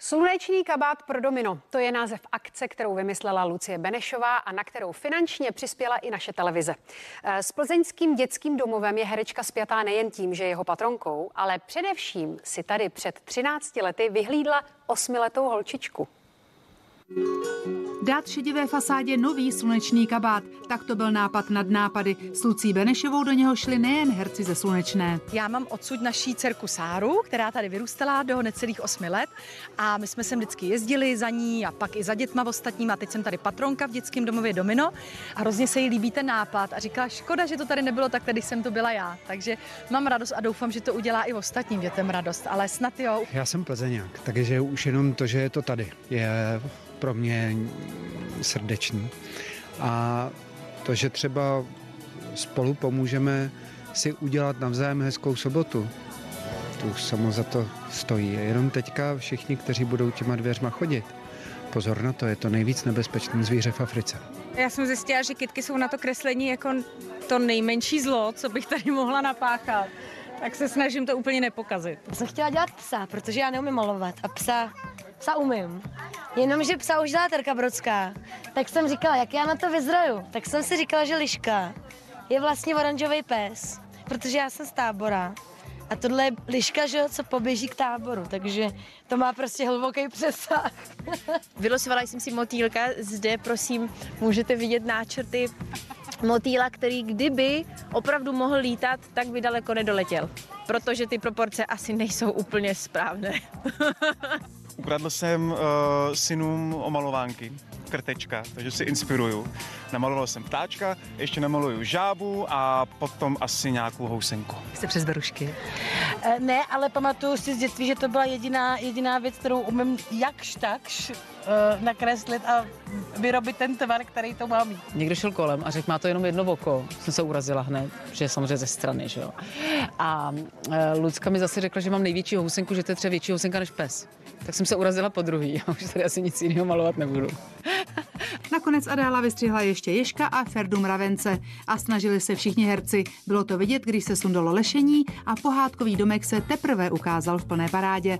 Sluneční kabát pro domino, to je název akce, kterou vymyslela Lucie Benešová a na kterou finančně přispěla i naše televize. Eh, s plzeňským dětským domovem je herečka spjatá nejen tím, že je jeho patronkou, ale především si tady před 13 lety vyhlídla osmiletou holčičku. Dát šedivé fasádě nový slunečný kabát. Tak to byl nápad nad nápady. S Lucí Benešovou do něho šli nejen herci ze Slunečné. Já mám odsud naší dcerku Sáru, která tady vyrůstala do necelých osmi let a my jsme sem vždycky jezdili za ní a pak i za dětma ostatníma. Teď jsem tady patronka v dětském domově Domino a hrozně se jí líbí ten nápad a říkala, škoda, že to tady nebylo tak, když jsem to byla já. Takže mám radost a doufám, že to udělá i ostatním dětem radost, ale snad jo. Já jsem plzeňák, takže už jenom to, že je to tady, je pro mě srdečný. A to, že třeba spolu pomůžeme si udělat navzájem hezkou sobotu, to už samo za to stojí. Jenom teďka všichni, kteří budou těma dveřma chodit, pozor na to, je to nejvíc nebezpečné zvíře v Africe. Já jsem zjistila, že kitky jsou na to kreslení jako to nejmenší zlo, co bych tady mohla napáchat. Tak se snažím to úplně nepokazit. Já jsem chtěla dělat psa, protože já neumím malovat a psa, psa umím. Jenomže psa už dělá Terka Brodská. Tak jsem říkala, jak já na to vyzraju. Tak jsem si říkala, že liška je vlastně oranžový pes, protože já jsem z tábora. A tohle je liška, že, co poběží k táboru, takže to má prostě hluboký přesah. Vylosovala jsem si motýlka, zde prosím můžete vidět náčrty motýla, který kdyby opravdu mohl lítat, tak by daleko nedoletěl. Protože ty proporce asi nejsou úplně správné. Ukradl jsem uh, synům omalovánky, krtečka, takže si inspiruju. Namaloval jsem ptáčka, ještě namaluju žábu a potom asi nějakou housenku. Jste přes berušky. E, ne, ale pamatuju si z dětství, že to byla jediná, jediná věc, kterou umím jakž takž e, nakreslit a vyrobit ten tvar, který to má mít. Někdo šel kolem a řekl, má to jenom jedno oko. Jsem se urazila hned, že je samozřejmě ze strany, že jo. A e, Lucka mi zase řekla, že mám největší housenku, že to je třeba větší housenka než pes. Tak jsem se urazila po druhý a už tady asi nic jiného malovat nebudu. Nakonec Adéla vystřihla ještě Ješka a Ferdu Mravence a snažili se všichni herci. Bylo to vidět, když se sundalo lešení a pohádkový domek se teprve ukázal v plné parádě.